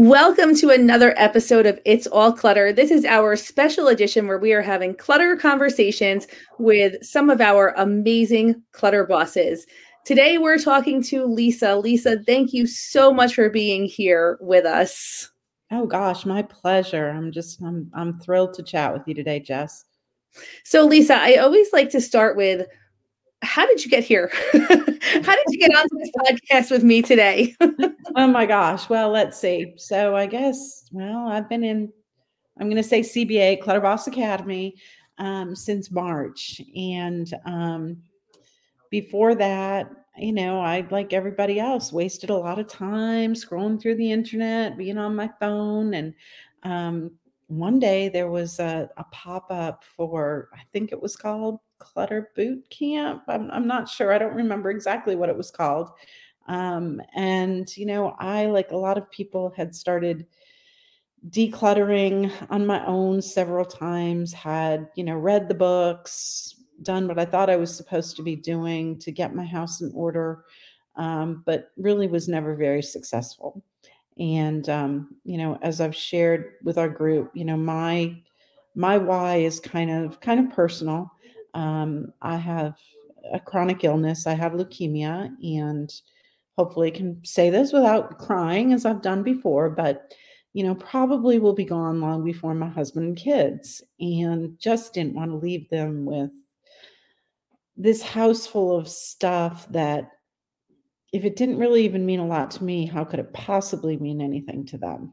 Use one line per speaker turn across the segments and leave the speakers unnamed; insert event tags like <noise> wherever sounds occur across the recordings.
Welcome to another episode of It's All Clutter. This is our special edition where we are having clutter conversations with some of our amazing clutter bosses. Today we're talking to Lisa. Lisa, thank you so much for being here with us.
Oh gosh, my pleasure. I'm just I'm I'm thrilled to chat with you today, Jess.
So Lisa, I always like to start with how did you get here? <laughs> how did you get onto this podcast with me today? <laughs>
oh my gosh. Well, let's see. So I guess, well, I've been in, I'm going to say CBA, Clutter Boss Academy, um, since March. And um, before that, you know, I, like everybody else, wasted a lot of time scrolling through the internet, being on my phone. And um, one day there was a, a pop up for, I think it was called Clutter Boot Camp. I'm, I'm not sure. I don't remember exactly what it was called. Um, and, you know, I, like a lot of people, had started decluttering on my own several times, had, you know, read the books, done what I thought I was supposed to be doing to get my house in order, um, but really was never very successful. And, um, you know, as I've shared with our group, you know, my, my why is kind of kind of personal um, I have a chronic illness. I have leukemia, and hopefully can say this without crying as I've done before, but you know, probably will be gone long before my husband and kids, and just didn't want to leave them with this house full of stuff that if it didn't really even mean a lot to me, how could it possibly mean anything to them?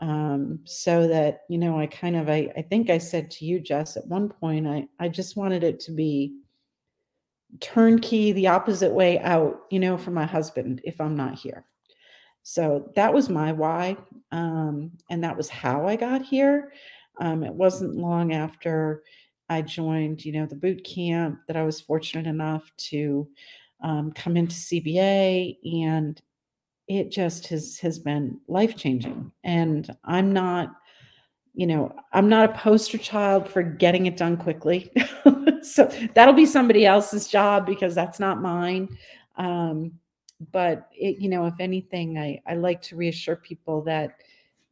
Um, so that you know i kind of I, I think i said to you jess at one point i i just wanted it to be turnkey the opposite way out you know for my husband if i'm not here. So that was my why um, and that was how i got here. Um, it wasn't long after i joined you know the boot camp that i was fortunate enough to um, come into cba and it just has has been life changing and i'm not you know i'm not a poster child for getting it done quickly. <laughs> So that'll be somebody else's job because that's not mine. Um, but it you know if anything i i like to reassure people that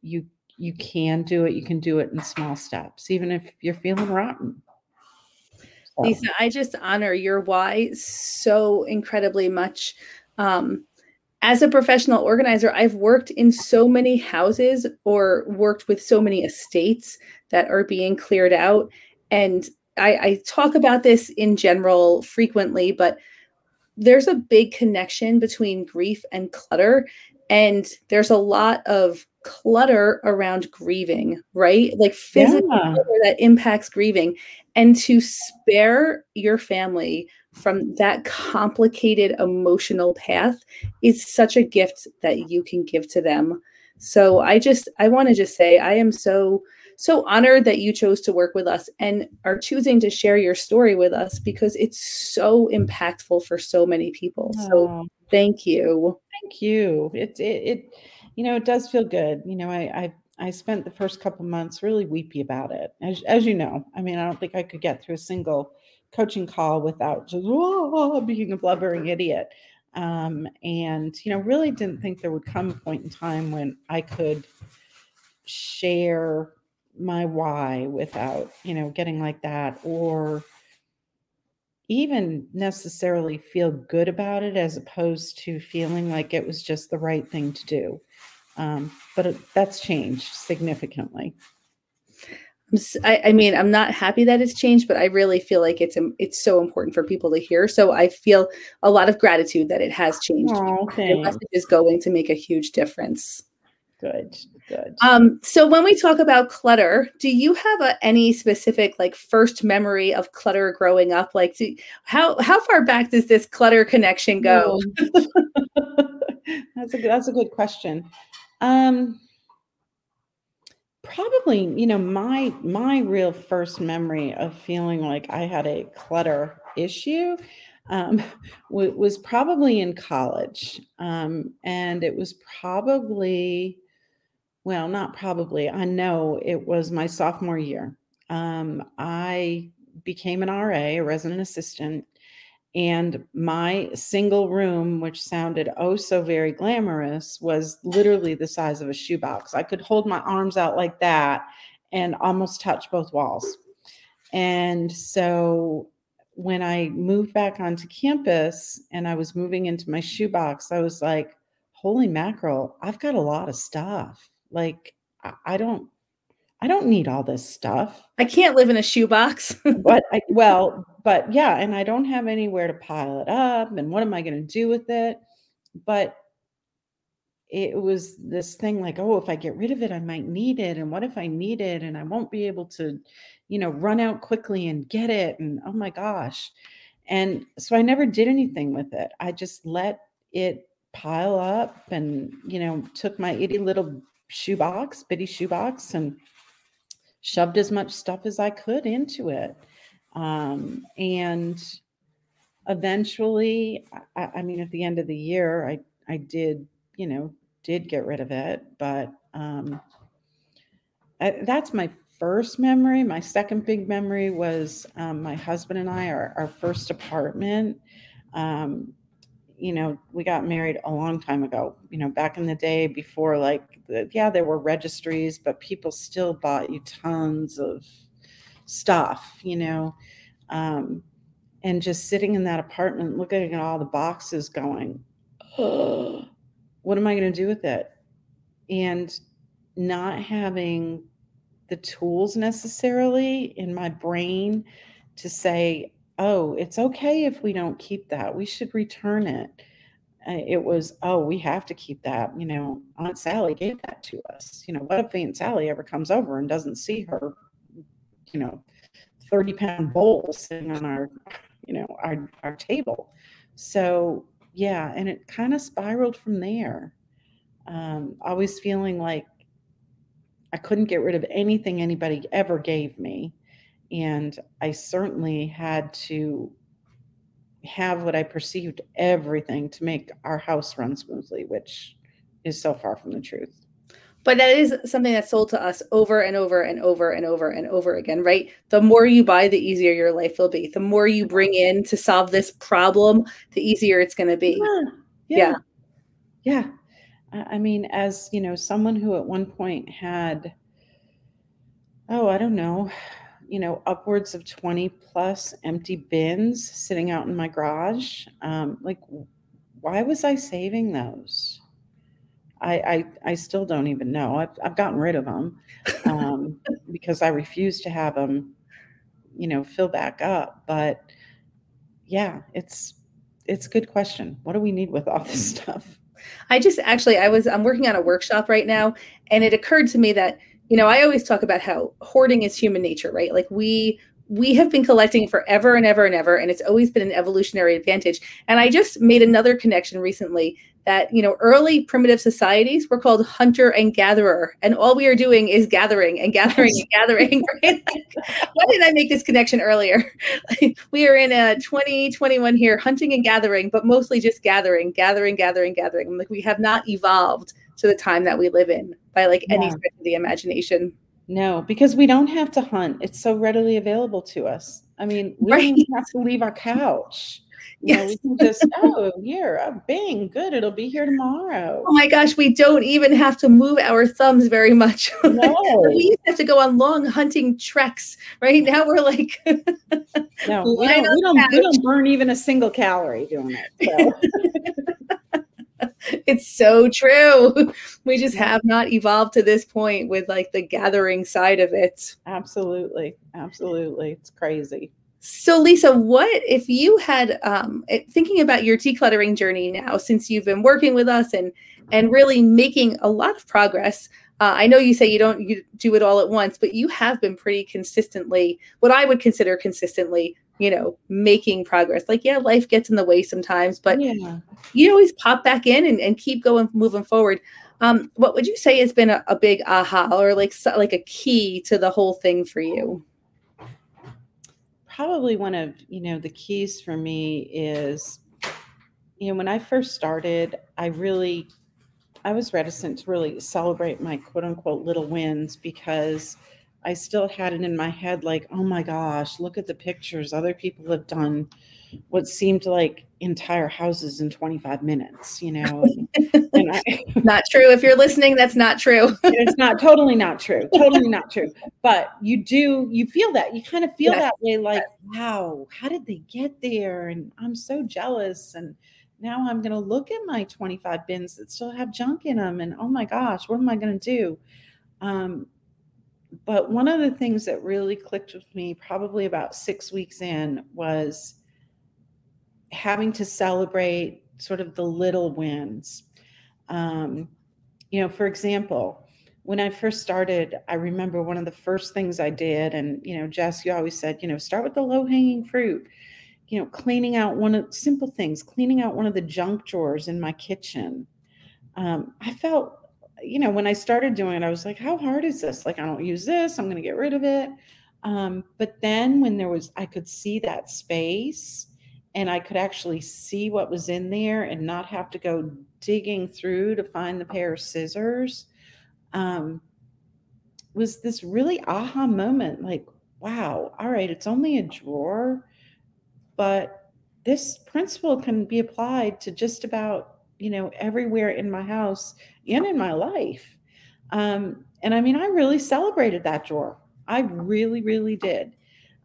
you you can do it you can do it in small steps even if you're feeling rotten.
Lisa i just honor your why so incredibly much. Um, as a professional organizer, I've worked in so many houses or worked with so many estates that are being cleared out. And I, I, talk about this in general frequently, but there's a big connection between grief and clutter. And there's a lot of clutter around grieving, right? Like physical yeah. that impacts grieving. And to spare your family from that complicated emotional path is such a gift that you can give to them. So I just I want to just say I am so so honored that you chose to work with us and are choosing to share your story with us because it's so impactful for so many people. So thank you.
Thank you. It it, it you know it does feel good. You know I I I spent the first couple months really weepy about it. As as you know, I mean I don't think I could get through a single coaching call without just oh, being a blubbering idiot. Um, and, you know, really didn't think there would come a point in time when I could share my why without, you know, getting like that or even necessarily feel good about it as opposed to feeling like it was just the right thing to do. Um, but that's changed significantly.
I, I, mean, I'm not happy that it's changed, but I really feel like it's it's so important for people to hear. So I feel a lot of gratitude that it has changed.
Oh,
the message is going to make a huge difference.
Good, good.
Um, so when we talk about clutter, do you have a, any specific like first memory of clutter growing up? Like, do, how how far back does this clutter connection go? <laughs>
that's a that's a good question. Um, probably you know my my real first memory of feeling like i had a clutter issue um, <laughs> w- was probably in college. Um, and it was probably well not probably i know it was my sophomore year. Um, i became an ra a resident assistant And my single room, which sounded oh so very glamorous, was literally the size of a shoebox. I could hold my arms out like that and almost touch both walls. And so when I moved back onto campus and I was moving into my shoebox, I was like, holy mackerel, I've got a lot of stuff. Like, I don't I don't need all this stuff.
I can't live in a shoebox. <laughs>
but I, well, but yeah, and I don't have anywhere to pile it up. And what am I going to do with it? But it was this thing like, oh, if I get rid of it, I might need it. And what if I need it and I won't be able to, you know, run out quickly and get it? And oh my gosh. And so I never did anything with it. I just let it pile up and, you know, took my itty little shoebox, bitty shoebox, and shoved as much stuff as I could into it. Um, and eventually, I, I, mean, at the end of the year, I, I did, you know, did get rid of it, but um, I, that's my first memory. My second big memory was um, my husband and I, our, our first apartment. Um, you know, we got married a long time ago, you know, back in the day before like the, yeah, there were registries, but people still bought you tons of stuff, you know. Um, and just sitting in that apartment looking at all the boxes going, what am I going to do with it? And not having the tools necessarily in my brain to say, oh, it's okay if we don't keep that. We should return it. Uh, it was, oh, we have to keep that. You know, Aunt Sally gave that to us. You know, what if Aunt Sally ever comes over and doesn't see her, you know, 30 pound bowl sitting on our, you know, our, our table. So, yeah, and it kind of spiraled from there. Um, always feeling like I couldn't get rid of anything anybody ever gave me and I certainly had to have what I perceived everything to make our house run smoothly, which is so far from the truth.
But that is something that's sold to us over and over and over and over and over again, right? The more you buy, the easier your life will be. The more you bring in to solve this problem, the easier it's going to be.
Yeah. Yeah. yeah. I mean, as you know, someone who at one point had, oh, I don't know, you know, upwards of 20 plus empty bins sitting out in my garage. Um, like, why was I saving those? I, I, I still don't even know. I've, I've gotten rid of them um, <laughs> because I refuse to have them, you know, fill back up. But yeah, it's it's a good question. What do we need with all this stuff?
I just actually I was I'm working on a workshop right now, and it occurred to me that you know, I always talk about how hoarding is human nature, right? Like we we have been collecting forever and ever and ever and it's always been an evolutionary advantage and i just made another connection recently that you know early primitive societies were called hunter and gatherer and all we are doing is gathering and gathering and gathering <laughs> right? why did i make this connection earlier <laughs> we are in a 2021 here hunting and gathering but mostly just gathering gathering gathering gathering like we have not evolved to the time that we live in by like yeah. any stretch of the imagination.
No, because we don't have to hunt. It's so readily available to us. I mean, we right. don't have to leave our couch. <laughs> You yes. know, we can just, oh, here, oh, bang, good, it'll be here tomorrow.
Oh my gosh, we don't even have to move our thumbs very much. <laughs> No. <laughs> we used to have to go on long hunting treks. Right now we're like
No, we don't, we don't, we don't burn even a single calorie doing it. So.
It's so true. <laughs> We just have not evolved to this point with like the gathering side of it.
Absolutely. Absolutely. It's crazy.
So, Lisa, what if you had um, thinking about your decluttering journey now, since you've been working with us and and really making a lot of progress? Uh, I know you say you don't you do it all at once, but you have been pretty consistently, what I would consider consistently you know, making progress. Like, yeah, life gets in the way sometimes, but yeah. you always pop back in and, and keep going, moving forward. Um, what would you say has been a, a big aha or like like a key to the whole thing for you?
Probably one of you know the keys for me is, you know, when I first started, I really, I was reticent to really celebrate my quote unquote little wins because I still had it in my head like, oh my gosh, look at the pictures. Other people have done what seemed like entire houses in 25 minutes, you know. <laughs>
and I, <laughs> not true. If you're listening, that's not true. <laughs>
it's not totally not true. Totally not true. But you do, you feel that. You kind of feel yes. that way like, wow, how did they get there? And I'm so jealous. And now I'm going to look at my 25 bins that still have junk in them. And oh my gosh, what am I going to do? Um, but one of the things that really clicked with me probably about six weeks in was having to celebrate sort of the little wins. Um, you know, for example, when I first started, I remember one of the first things I did, and you know, Jess, you always said, you know, start with the low hanging fruit. You know, cleaning out one of simple things, cleaning out one of the junk drawers in my kitchen. Um, I felt, you know, when I started doing it, I was like, how hard is this? Like, I don't use this. I'm going to get rid of it. Um, but then when there was, I could see that space and I could actually see what was in there and not have to go digging through to find the pair of scissors um, was this really aha moment like wow all right it's only a drawer but this principle can be applied to just about you know everywhere in my house and in my life um, and i mean i really celebrated that drawer i really really did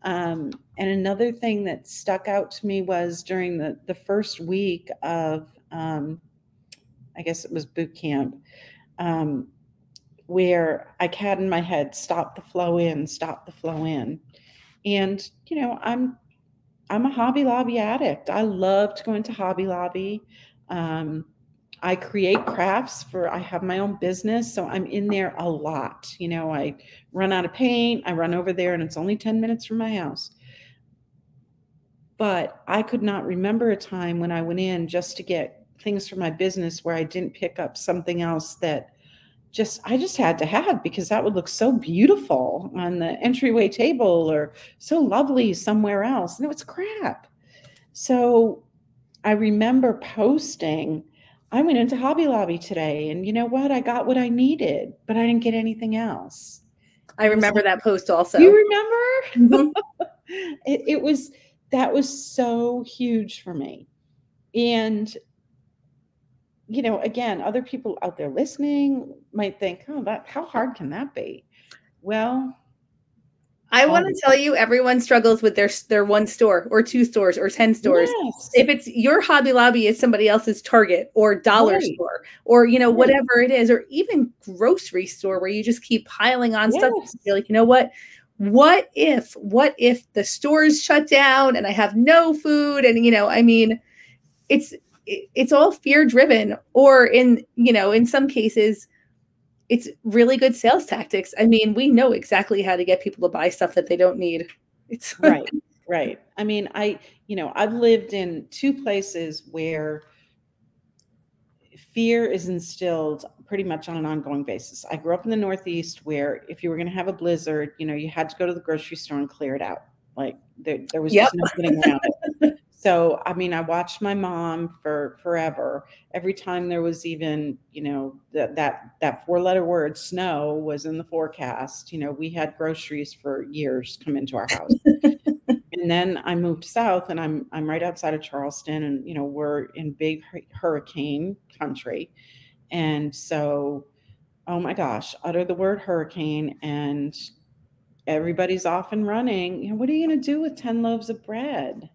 um, and another thing that stuck out to me was during the, the first week of, um, I guess it was boot camp, um, where I had in my head, stop the flow in, stop the flow in. And, you know, I'm, I'm a Hobby Lobby addict. I love to go into Hobby Lobby. Um, I create crafts for I have my own business, so I'm in there a lot. You know, I run out of paint, I run over there and it's only 10 minutes from my house. But I could not remember a time when I went in just to get things for my business where I didn't pick up something else that just I just had to have because that would look so beautiful on the entryway table or so lovely somewhere else. And it was crap. So I remember posting I went into Hobby Lobby today and you know what? I got what I needed, but I didn't get anything else.
I remember like, that post also.
You remember? Mm-hmm. <laughs> it, it was that was so huge for me. And you know, again, other people out there listening might think, "Oh, that how hard can that be?" Well,
I want to tell you, everyone struggles with their their one store or two stores or ten stores. Yes. If it's your Hobby Lobby is somebody else's Target or dollar right. store or you know right. whatever it is, or even grocery store where you just keep piling on yes. stuff. You're like, you know what? What if? What if the stores shut down and I have no food? And you know, I mean, it's it's all fear driven, or in you know, in some cases it's really good sales tactics. I mean, we know exactly how to get people to buy stuff that they don't need. It's
right, right. I mean, I, you know, I've lived in two places where fear is instilled pretty much on an ongoing basis. I grew up in the Northeast where if you were going to have a blizzard, you know, you had to go to the grocery store and clear it out. Like there, there was yep. just no getting around it. So, I mean, I watched my mom for forever. Every time there was even, you know, that that that four letter word snow was in the forecast, you know, we had groceries for years come into our house. <laughs> and then I moved south and I'm I'm right outside of Charleston and, you know, we're in big hurricane country. And so, oh my gosh, utter the word hurricane and everybody's off and running. You know, what are you going to do with 10 loaves of bread?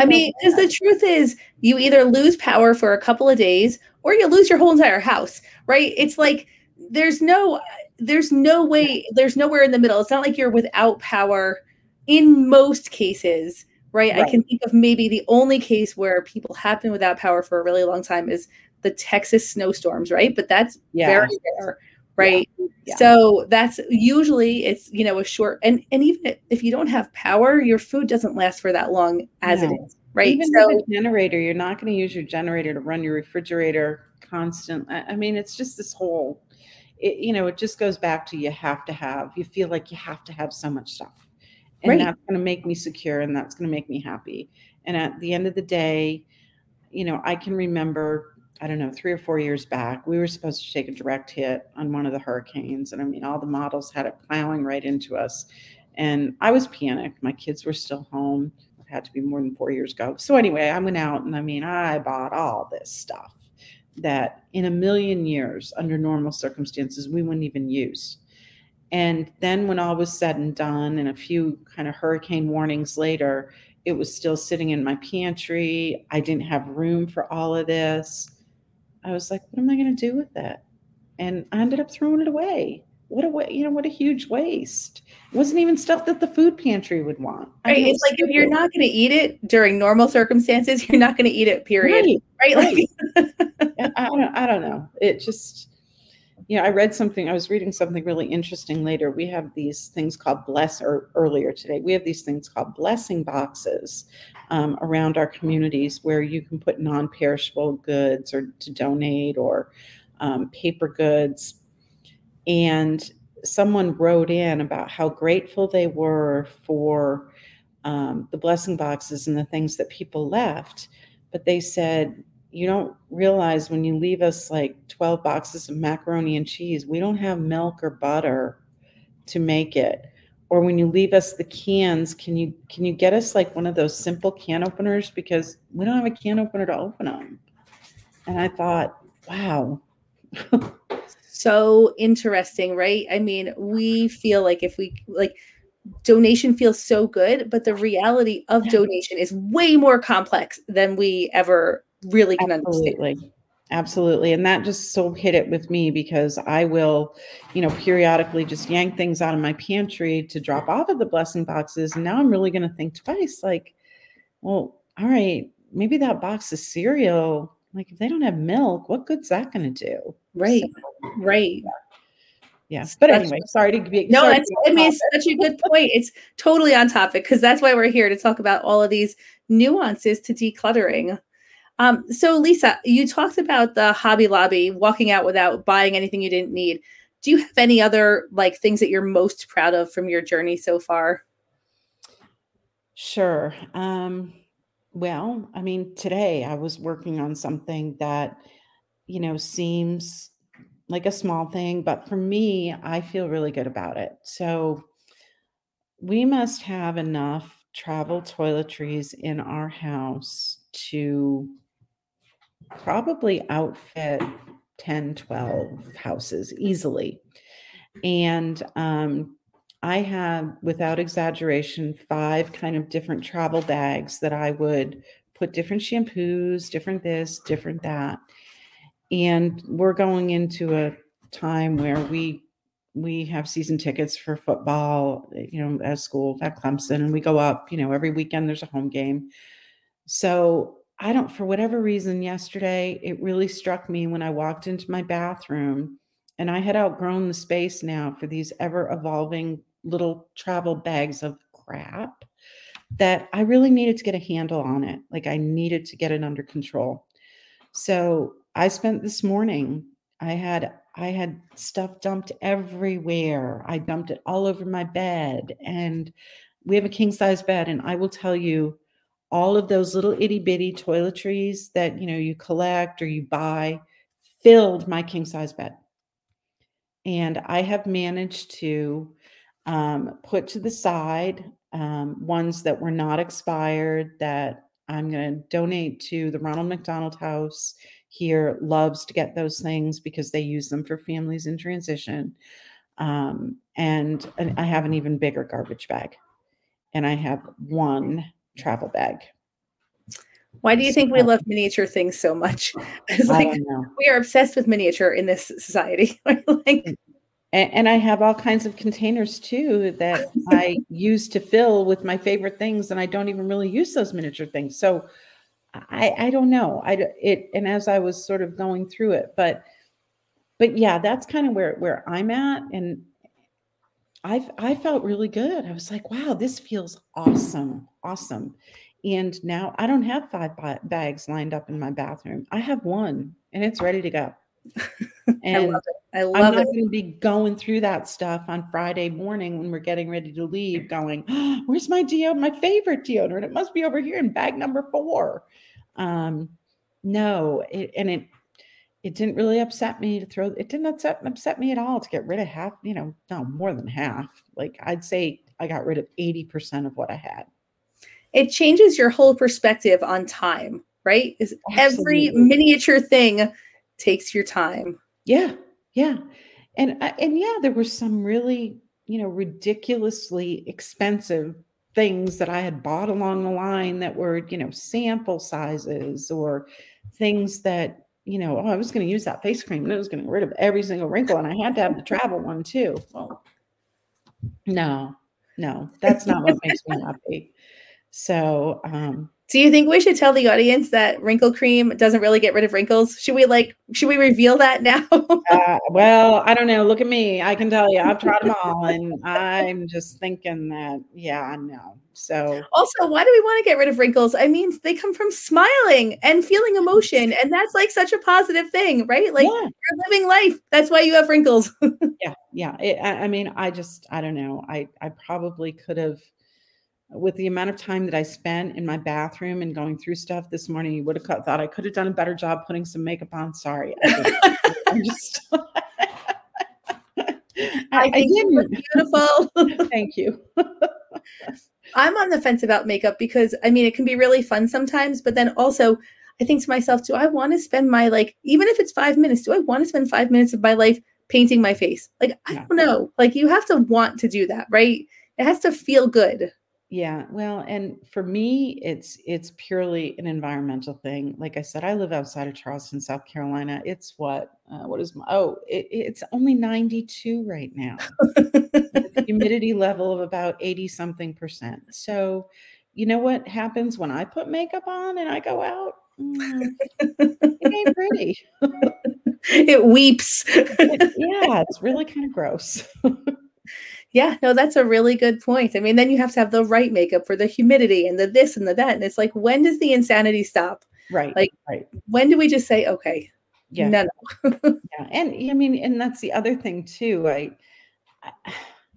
I mean, because the truth is, you either lose power for a couple of days or you lose your whole entire house, right? It's like there's no, there's no way, there's nowhere in the middle. It's not like you're without power in most cases, right? right? I can think of maybe the only case where people have been without power for a really long time is the Texas snowstorms, right? But that's yeah. very rare right yeah. Yeah. so that's usually it's you know a short and and even if you don't have power your food doesn't last for that long as no. it is right
even so, with a generator you're not going to use your generator to run your refrigerator constant i mean it's just this whole it, you know it just goes back to you have to have you feel like you have to have so much stuff and right. that's going to make me secure and that's going to make me happy and at the end of the day you know i can remember I don't know, three or four years back, we were supposed to take a direct hit on one of the hurricanes. And I mean, all the models had it plowing right into us. And I was panicked. My kids were still home. It had to be more than four years ago. So anyway, I went out and I mean, I bought all this stuff that in a million years, under normal circumstances, we wouldn't even use. And then when all was said and done, and a few kind of hurricane warnings later, it was still sitting in my pantry. I didn't have room for all of this. I was like, what am I going to do with that? And I ended up throwing it away. What a way, you know, what a huge waste. It wasn't even stuff that the food pantry would want.
Right. I mean, it's like if you're not going to eat it during normal circumstances, <laughs> you're not going to eat it, period. Right. right?
Like <laughs> I don't I don't know. It just you know, I read something, I was reading something really interesting later. We have these things called bless, or earlier today, we have these things called blessing boxes um, around our communities where you can put non perishable goods or to donate or um, paper goods. And someone wrote in about how grateful they were for um, the blessing boxes and the things that people left. But they said, you don't realize when you leave us like 12 boxes of macaroni and cheese, we don't have milk or butter to make it. Or when you leave us the cans, can you can you get us like one of those simple can openers because we don't have a can opener to open them. And I thought, wow.
so interesting, right? I mean, we feel like if we like donation feels so good, but the reality of donation is way more complex than we ever really can
Absolutely.
understand.
Absolutely. And that just so hit it with me because I will, you know, periodically just yank things out of my pantry to drop off at the blessing boxes. And now I'm really going to think twice like, well, all right, maybe that box of cereal, like if they don't have milk, what good's that going to do?
Right. So, right.
Yeah. But anyway, sorry to be.
No, that's, I mean, it's such a good point. It's totally on topic because that's why we're here to talk about all of these nuances to decluttering. Um, so, Lisa, you talked about the Hobby Lobby walking out without buying anything you didn't need. Do you have any other like things that you're most proud of from your journey so far?
Sure. Um, well, I mean, today I was working on something that, you know, seems like a small thing, but for me, I feel really good about it. So, we must have enough travel toiletries in our house to probably outfit 10, 12 houses easily. And um, I had, without exaggeration, five kind of different travel bags that I would put different shampoos, different this, different that. And we're going into a time where we we have season tickets for football, you know, at school at Clemson, and we go up, you know, every weekend there's a home game. So I don't, for whatever reason, yesterday, it really struck me when I walked into my bathroom and I had outgrown the space now for these ever evolving little travel bags of crap that I really needed to get a handle on it. Like I needed to get it under control. So I spent this morning, I had I had stuff dumped everywhere. I dumped it all over my bed and we have a king size bed and I will tell you all of those little itty bitty toiletries that you know you collect or you buy filled my king size bed. And i have managed to um, put to the side um, ones that were not expired that i'm going to donate to the ronald mcdonald house here loves to get those things because they use them for families in transition. Um, and, and i have an even bigger garbage bag. And i have one travel bag.
Why do you think we love miniature things so much? <laughs> It's like we are obsessed with miniature in this society. <laughs> like, mm.
and, and, I have all kinds of containers too that I <laughs> use to fill with my favorite things, and I don't even really use those miniature things. So I, I don't know. I it and as I was sort of going through it, but but yeah, that's kind of where where I'm at, and I I felt really good. I was like, wow, this feels awesome, awesome. And now I don't have five bags lined up in my bathroom. I have one, and it's ready to go.
And <laughs> I love it. I love
I'm not going to be going through that stuff on Friday morning when we're getting ready to leave, going, oh, "Where's my deodorant? My favorite deodorant? It must be over here in bag number four. Um, no, it, and it it didn't really upset me to throw it didn't upset, upset me at all to get rid of half, you know, no more than half. Like I'd say I got rid of 80% of what I had.
It changes your whole perspective on time, right? Is every miniature thing takes your time.
Yeah. Yeah. And uh, and yeah, there were some really, you know, ridiculously expensive things that I had bought along the line that were, you know, sample sizes or things that you know, oh, I was going to use that face cream and it was getting rid of every single wrinkle. And I had to have the travel one too. Well, no, no, that's not what makes me happy. So, um,
do you think we should tell the audience that wrinkle cream doesn't really get rid of wrinkles? Should we like should we reveal that now? <laughs>
uh, well, I don't know. Look at me. I can tell you, I've tried them all, and I'm just thinking that yeah, no. So
also, why do we want to get rid of wrinkles? I mean, they come from smiling and feeling emotion, and that's like such a positive thing, right? Like yeah. you're living life. That's why you have wrinkles. <laughs>
yeah, yeah. It, I, I mean, I just I don't know. I I probably could have with the amount of time that I spent in my bathroom and going through stuff this morning, you would have thought I could have done a better job putting some makeup on. Sorry. <laughs> <laughs> I am just.
I, I think <laughs> beautiful.
Thank you.
I'm on the fence about makeup because I mean it can be really fun sometimes, but then also I think to myself, do I want to spend my like even if it's five minutes, do I want to spend five minutes of my life painting my face? Like I don't know. Like you have to want to do that, right? It has to feel good.
Yeah, well, and for me, it's it's purely an environmental thing. Like I said, I live outside of Charleston, South Carolina. It's what uh, what is my oh, it, it's only ninety two right now. humidity <laughs> level of about eighty something percent. So, you know what happens when I put makeup on and I go out? Mm, it ain't pretty. <laughs>
it weeps. <laughs>
yeah, it's really kind of gross.
Yeah, no, that's a really good point. I mean, then you have to have the right makeup for the humidity and the this and the that. And it's like, when does the insanity stop?
Right.
Like,
right.
when do we just say, okay,
yeah,
no,
no. <laughs> yeah. And I mean, and that's the other thing too. I, I,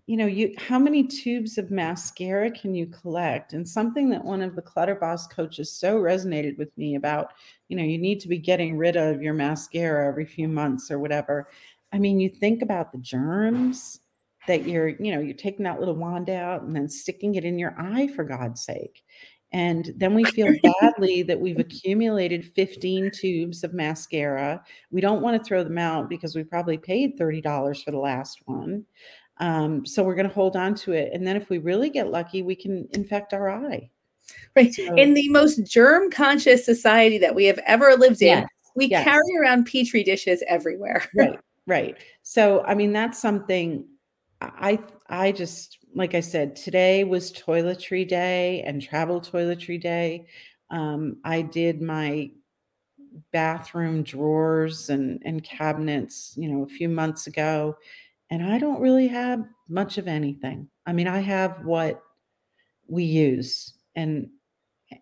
you know, you how many tubes of mascara can you collect? And something that one of the Clutter Boss coaches so resonated with me about, you know, you need to be getting rid of your mascara every few months or whatever. I mean, you think about the germs that you're, you know, you're taking that little wand out and then sticking it in your eye for God's sake. And then we feel badly that we've <laughs> accumulated 15 tubes of mascara. We don't want to throw them out because we probably paid $30 for the last one. Um, so we're going to hold on to it. And then if we really get lucky, we can infect our eye.
Right. So, in the most germ conscious society that we have ever lived in, yes, we yes. carry around petri dishes everywhere.
right. Right. So, I mean, that's something I I just like I said, today was toiletry day and travel toiletry day. Um, I did my bathroom drawers and and cabinets, you know, a few months ago, and I don't really have much of anything. I mean, I have what we use and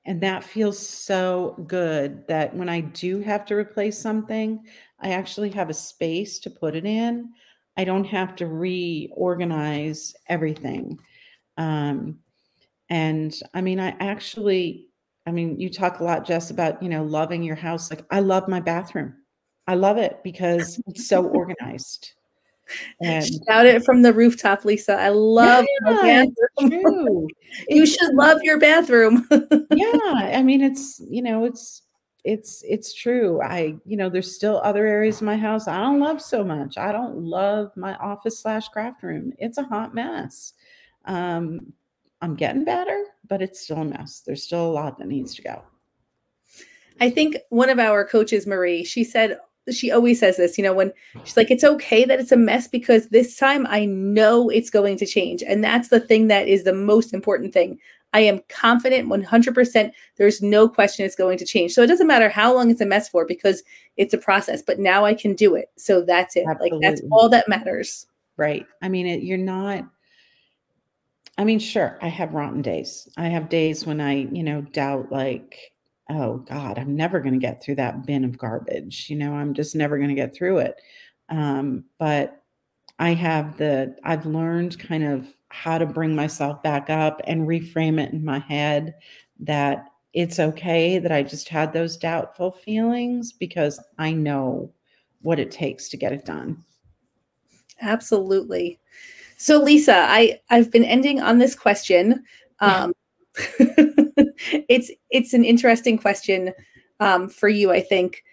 and that feels so good that when I do have to replace something, I actually have a space to put it in. I don't have to reorganize everything. Um, and I mean, I actually, I mean, you talk a lot, Jess, about, you know, loving your house. Like, I love my bathroom. I love it because it's so <laughs> organized.
And shout it from the rooftop, Lisa. I love yeah, true. you should love your bathroom. <laughs>
yeah. I mean, it's, you know, it's it's it's true i you know there's still other areas of my house i don't love so much i don't love my office slash craft room it's a hot mess um i'm getting better but it's still a mess there's still a lot that needs to go
i think one of our coaches marie she said she always says this, you know, when she's like, it's okay that it's a mess because this time I know it's going to change. And that's the thing that is the most important thing. I am confident 100% there's no question it's going to change. So it doesn't matter how long it's a mess for because it's a process, but now I can do it. So that's it. Absolutely. Like that's all that matters.
Right. I mean, it, you're not, I mean, sure, I have rotten days. I have days when I, you know, doubt like, oh God, I'm never going to get through that bin of garbage. You know, I'm just never going to get through it. Um, but I have the, I've learned kind of how to bring myself back up and reframe it in my head that it's okay that I just had those doubtful feelings because I know what it takes to get it done.
Absolutely. So Lisa, I I've been ending on this question. Um, <laughs> it's it's an interesting question um, for you, I think,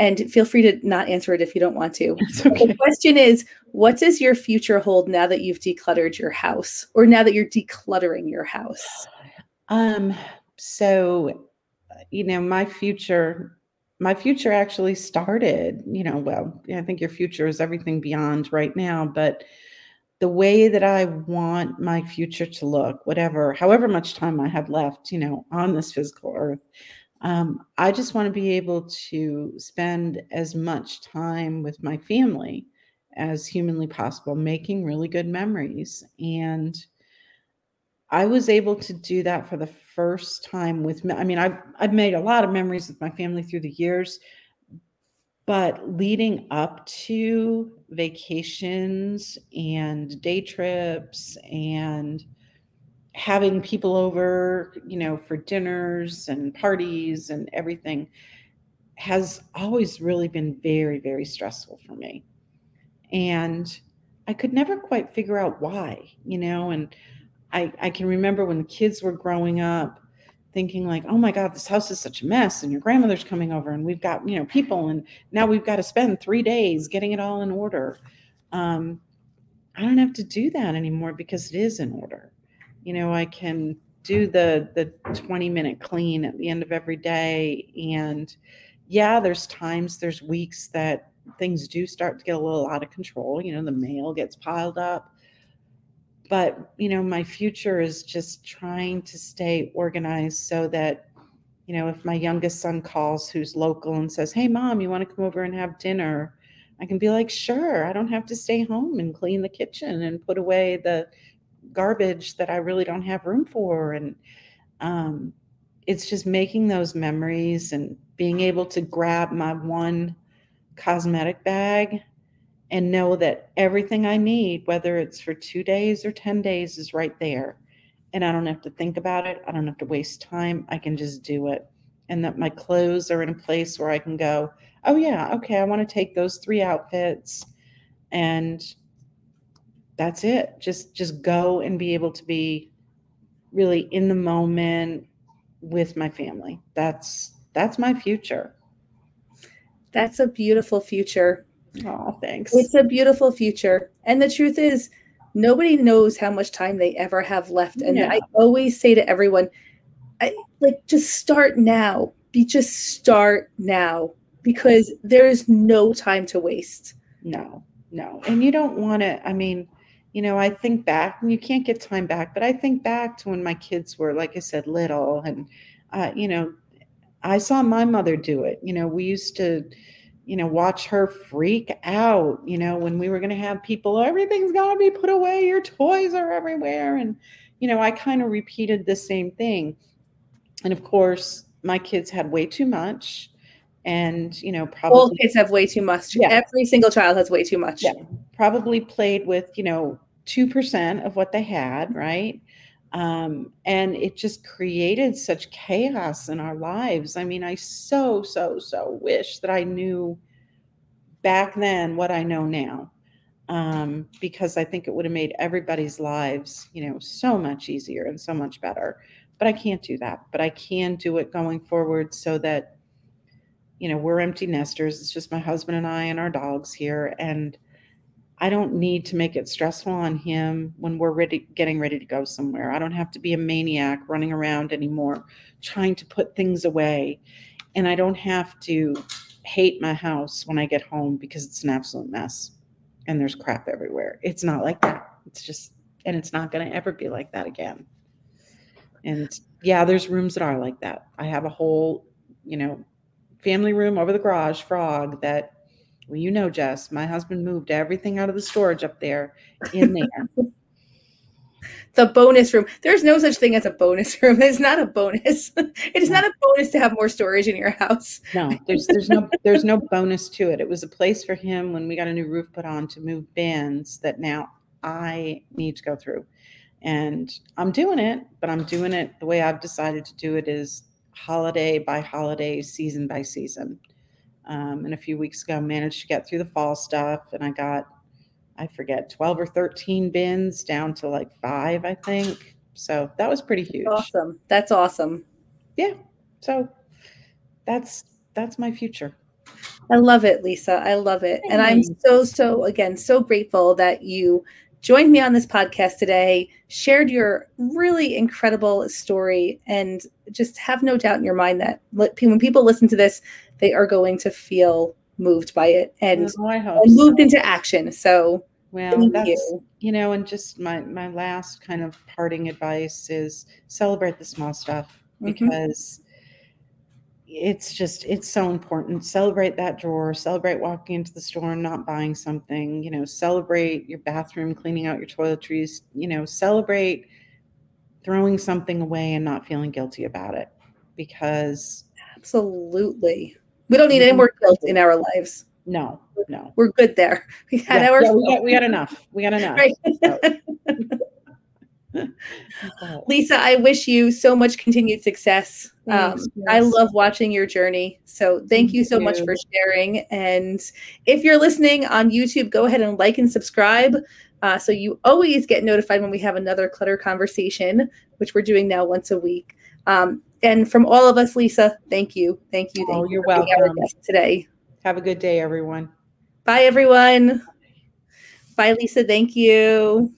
and feel free to not answer it if you don't want to. Okay. The question is, what does your future hold now that you've decluttered your house, or now that you're decluttering your house?
Um. So, you know, my future my future actually started, you know, well, I think your future is everything beyond right now, but the way that I want my future to look, whatever, however much time I have left, you know, on this physical earth, um, I just want to be able to spend as much time with my family as humanly possible, making really good memories. And I was able to do that for the first time with. I mean, I've I've made a lot of memories with my family through the years, but leading up to vacations and day trips and having people over, you know, for dinners and parties and everything has always really been very, very stressful for me. And I could never quite figure out why, you know, and I, I can remember when the kids were growing up thinking like oh my god this house is such a mess and your grandmother's coming over and we've got you know people and now we've got to spend three days getting it all in order um, i don't have to do that anymore because it is in order you know i can do the the 20 minute clean at the end of every day. And yeah there's times there's weeks that things do start to get a little out of control you know the mail gets piled up. But you know my future is just trying to stay organized so that you know if my youngest son calls who's local and says hey mom you want to come over and have dinner? I can be like sure i don't have to stay home and clean the kitchen and put away the garbage that i really don't have room for and um, it's just making those memories and being able to grab my one cosmetic bag and know that everything I need, whether it's for two days or 10 days, is right there. And I don't have to think about it. I don't have to waste time. I can just do it. And that my clothes are in a place where I can go, oh, yeah, okay, I want to take those three outfits. And that's it. Just just go and be able to be really in the moment with my family. That's that's my future.
That's a beautiful future.
Oh, thanks.
It's a beautiful future. And the truth is, nobody knows how much time they ever have left. And yeah. I always say to everyone, I, like, just start now. Be just start now because there is no time to waste.
No, no. And you don't want to, I mean, you know, I think back, and you can't get time back, but I think back to when my kids were, like I said, little. And, uh, you know, I saw my mother do it. You know, we used to, you know, watch her freak out, you know, when we were going to have people, everything's got to be put away, your toys are everywhere. And, you know, I kind of repeated the same thing. And of course, my kids had way too much. And, you know, probably
all kids have way too much. Yeah. Every single child has way too much. Yeah.
Probably played with, you know, 2% of what they had, right? Um, and it just created such chaos in our lives. I mean, I so, so, so wish that I knew back then what I know now. Um, because I think it would have made everybody's lives, you know, so much easier and so much better. But I can't do that. But I can do it going forward so that, you know, we're empty nesters. It's just my husband and I and our dogs here. And I don't need to make it stressful on him when we're ready, getting ready to go somewhere. I don't have to be a maniac running around anymore, trying to put things away. And I don't have to hate my house when I get home because it's an absolute mess and there's crap everywhere. It's not like that. It's just, and it's not going to ever be like that again. And yeah, there's rooms that are like that. I have a whole, you know, family room over the garage frog that well, you know, Jess, my husband moved everything out of the storage up there in there. <laughs>
the bonus room. There's no such thing as a bonus room. <laughs> It's not a bonus. <laughs> It is not a bonus to have more storage in your house.
No, there's there's no there's no bonus to it. It was a place for him when we got a new roof put on to move bins that now I need to go through. And I'm doing it, but I'm doing it the way I've decided to do it is holiday by holiday, season by season Um, and a few weeks ago, managed to get through the fall stuff, and I got, I forget, 12 or 13 bins down to like five, I think. So that was pretty huge.
Awesome. That's awesome.
Yeah. So that's that's my future.
I love it, Lisa. I love it. And I'm so, so, again, so grateful that you joined me on this podcast today, shared your really incredible story, and just have no doubt in your mind that when people listen to this, they are going to feel moved by it and,
Oh,
and moved
so.
into action. So,
Well,
Thank
that's
you.
you know, and just my my last kind of parting advice is celebrate the small stuff
Mhm.
because it's just it's so important. Celebrate that drawer, celebrate walking into the store and not buying something, you know, celebrate your bathroom cleaning out your toiletries, you know, celebrate throwing something away and not feeling guilty about it because
absolutely. We don't need any more guilt in our lives.
no, no.
We're good there. <laughs> We had
Yeah,
our
yeah, we, got, we got enough. We got <laughs> enough.
Right. <laughs>
But-
Lisa, I wish you so much continued success. Um,
Thanks,
I love watching your journey. So thank
Thank
you so much for sharing. And if you're listening on YouTube, go ahead and like and subscribe. Uh, so you always get notified when we have another clutter conversation, which we're doing now once a week. Um, and from all of us, Lisa, thank you. Thank you. Thank
Oh,
you
you're
for being our
welcome.
today.
Have a good day, everyone.
Bye, everyone. Bye, Lisa. Thank you.